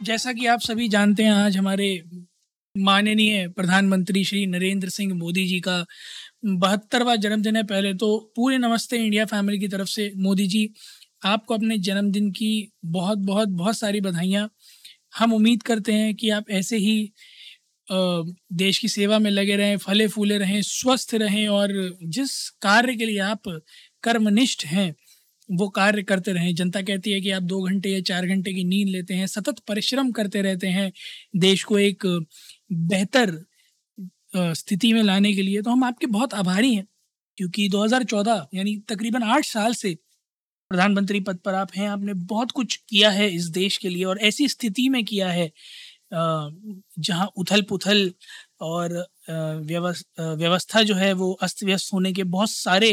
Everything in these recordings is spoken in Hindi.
जैसा कि आप सभी जानते हैं, आज हमारे माननीय प्रधानमंत्री श्री नरेंद्र सिंह मोदी जी का बहत्तरवा जन्मदिन है। पहले तो पूरे नमस्ते इंडिया फैमिली की तरफ़ से। मोदी जी, आपको अपने जन्मदिन की बहुत बहुत बहुत सारी बधाइयाँ। हम उम्मीद करते हैं कि आप ऐसे ही देश की सेवा में लगे रहें फले फूले रहें, स्वस्थ रहें और जिस कार्य के लिए आप कर्मनिष्ठ हैं वो कार्य करते रहें। जनता कहती है कि आप दो घंटे या चार घंटे की नींद लेते हैं, सतत परिश्रम करते रहते हैं देश को एक बेहतर स्थिति में लाने के लिए। तो हम आपके बहुत आभारी हैं, क्योंकि 2014 यानी तकरीबन आठ साल से प्रधानमंत्री पद पर आप हैं, आपने बहुत कुछ किया है इस देश के लिए और ऐसी स्थिति में किया है जहाँ उथल पुथल और व्यवस्था जो है वो अस्त व्यस्त होने के बहुत सारे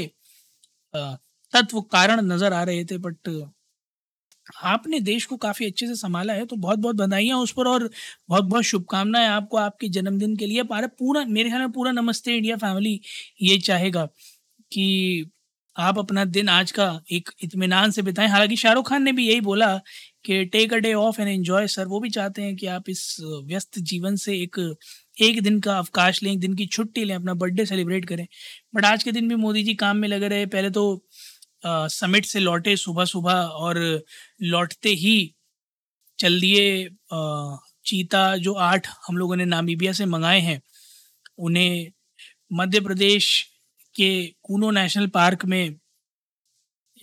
तत्व कारण नज़र आ रहे थे बट आपने देश को काफ़ी अच्छे से संभाला है तो बहुत बहुत बधाइयाँ उस पर और बहुत बहुत शुभकामनाएँ आपको आपके जन्मदिन के लिए। पारा पूरा, मेरे ख्याल में पूरा नमस्ते इंडिया फैमिली, ये चाहेगा कि आप अपना दिन आज का एक इत्मीनान से बिताएँ। हालाँकि शाहरुख खान ने भी यही बोला कि take a day off and enjoy sir वो भी चाहते हैं कि आप इस व्यस्त जीवन से एक एक दिन का अवकाश लें, एक दिन की छुट्टी लें, अपना बर्थडे सेलिब्रेट करें। बट आज के दिन भी मोदी जी काम में लगे रहे। पहले तो समिट से लौटे सुबह सुबह और लौटते ही चल दिए चीता, जो आठ हम लोगों ने नामीबिया से मंगाए हैं, उन्हें मध्य प्रदेश के कूनो नेशनल पार्क में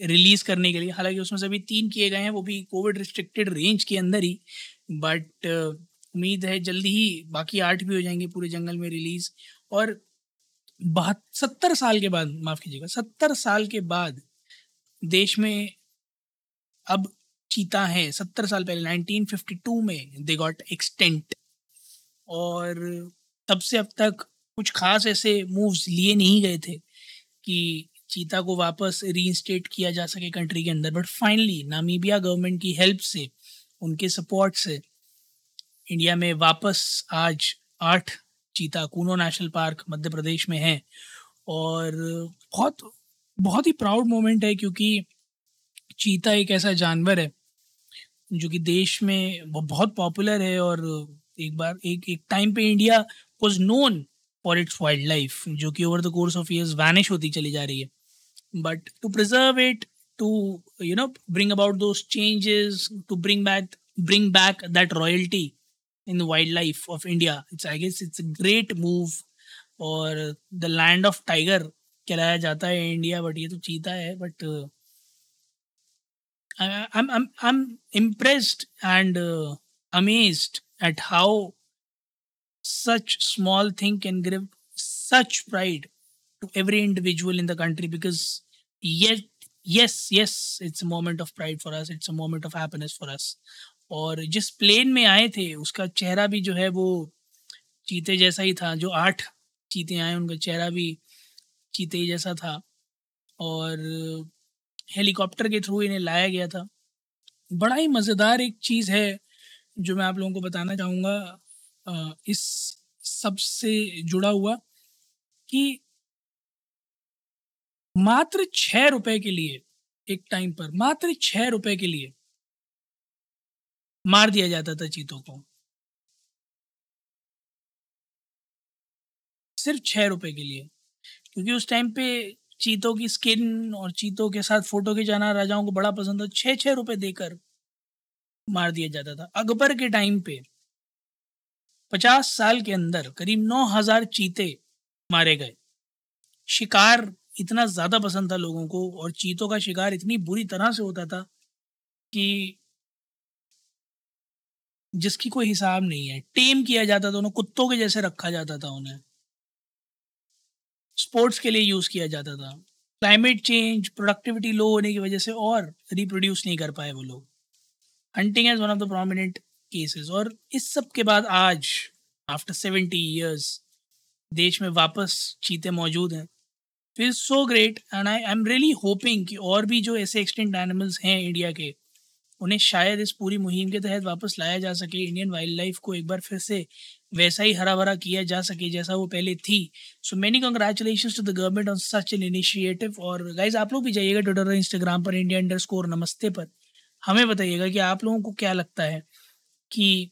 रिलीज़ करने के लिए, हालाँकि उसमें से अभी तीन किए गए हैं, वो भी कोविड रिस्ट्रिक्टेड रेंज के अंदर ही, बट, उम्मीद है जल्दी ही बाकी आठ भी हो जाएँगे पूरे जंगल में रिलीज़ और बहत सत्तर साल के बाद, माफ़ कीजिएगा, सत्तर साल के बाद देश में अब चीता है। सत्तर साल पहले 1952 में दे गॉट एक्सटेंट और तब से अब तक कुछ खास ऐसे मूव्स लिए नहीं गए थे कि चीता को वापस रीइंस्टेट किया जा सके कंट्री के अंदर। बट फाइनली नामीबिया गवर्नमेंट की हेल्प से, उनके सपोर्ट से इंडिया में वापस आज आठ चीता कूनो नेशनल पार्क मध्य प्रदेश में है। और बहुत बहुत ही प्राउड मोमेंट है क्योंकि चीता एक ऐसा जानवर है, जो कि देश में वो बहुत पॉपुलर है और एक बार, एक एक टाइम पे India was known for its wildlife जो कि over the course of years vanish होती चली जा रही है। But to preserve it to you know bring about those changes to bring back bring back that royalty in the wildlife of India it's I guess it's great move और द लैंड ऑफ़ टाइगर कहलाया जाता है इंडिया बट ये तो चीता है but I am impressed and amazed at how such small thing can grieve such pride to every individual in the country because yes yes it's a moment of pride for us it's moment of happiness for us और जिस प्लेन में आए थे, उसका चेहरा भी जो है वो चीते जैसा ही था, जो आठ चीते आए, उनका चेहरा भी चीते जैसा था और हेलीकॉप्टर के थ्रू इन्हें लाया गया था। बड़ा ही मज़ेदार एक चीज़ है जो मैं आप लोगों को बताना चाहूँगा इस सबसे जुड़ा हुआ कि मात्र छः रुपए के लिए एक टाइम पर, मात्र छः रुपए के लिए मार दिया जाता था चीतों को। सिर्फ़ छः रुपए के लिए। क्योंकि उस टाइम पे चीतों की स्किन और चीतों के साथ फ़ोटो खिंचाना राजाओं को बड़ा पसंद था। छः छः रुपए देकर मार दिया जाता था। अकबर के टाइम पे पचास साल के अंदर करीब नौ हज़ार चीते मारे गए। शिकार इतना ज़्यादा पसंद था लोगों को और चीतों का शिकार इतनी बुरी तरह से होता था कि जिसकी कोई हिसाब नहीं है। टेम किया जाता था, उन्हें कुत्तों के जैसे रखा जाता था उन्हें। स्पोर्ट्स के लिए यूज़ किया जाता था। क्लाइमेट चेंज, प्रोडक्टिविटी लो होने की वजह से और रिप्रोड्यूस नहीं कर पाए वो लोग। Hunting as one of the prominent cases और इस सब के बाद आज आफ्टर सेवेंटी ईयर्स देश में वापस चीते मौजूद हैं। फिर so great and I I am really hoping कि और भी जो ऐसे एक्सटेंट एनिमल्स हैं इंडिया के, उन्हें शायद इस पूरी मुहिम के तहत वापस लाया जा सके इंडियन वाइल्ड लाइफ को एक बार फिर से वैसा ही हरा भरा किया जा सके जैसा वो पहले थी। So many congratulation to the government on such an initiative और गाइज़ आप लोग भी जाइएगा ट्विटर और इंस्टाग्राम पर इंडिया अंडर स्कोर नमस्ते पर। हमें बताइएगा कि आप लोगों को क्या लगता है कि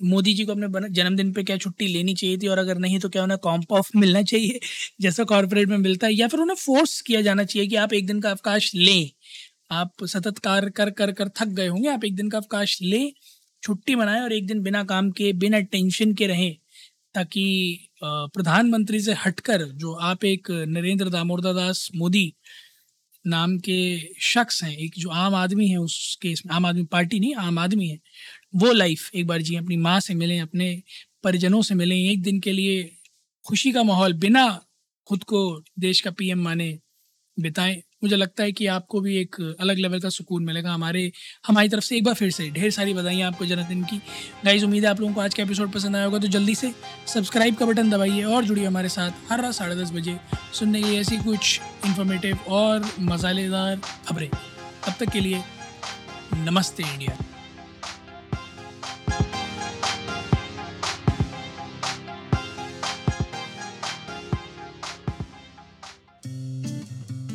मोदी जी को अपने जन्मदिन पे क्या छुट्टी लेनी चाहिए थी? और अगर नहीं तो क्या उन्हें कॉम्प ऑफ़ मिलना चाहिए? जैसा कॉरपोरेट में मिलता है, या फिर उन्हें फोर्स किया जाना चाहिए कि आप एक दिन का अवकाश लें। आप सतत कार्य कर कर कर थक गए होंगे, आप एक दिन का अवकाश लें। छुट्टी मनाएँ और एक दिन बिना काम के, बिना टेंशन के रहें, ताकि प्रधानमंत्री से हटकर जो आप एक नरेंद्र दामोदर दास मोदी नाम के शख्स हैं, एक जो आम आदमी है उस केस में आम आदमी पार्टी नहीं, आम आदमी है, वो लाइफ एक बार जी अपनी माँ से मिलें, अपने परिजनों से मिलें, एक दिन के लिए खुशी का माहौल बिना खुद को देश का पीएम माने बिताएँ। मुझे लगता है कि आपको भी एक अलग लेवल का सुकून मिलेगा। हमारे, हमारी तरफ़ से एक बार फिर से ढेर सारी बधाइयाँ आपको जन्मदिन की। गाइज़ उम्मीद है आप लोगों को आज का एपिसोड पसंद आया होगा तो जल्दी से सब्सक्राइब का बटन दबाइए और जुड़िए हमारे साथ हर रात साढ़े दस बजे सुनने की ऐसी कुछ इन्फॉर्मेटिव और मसालेदार खबरें। तब तक के लिए नमस्ते इंडिया।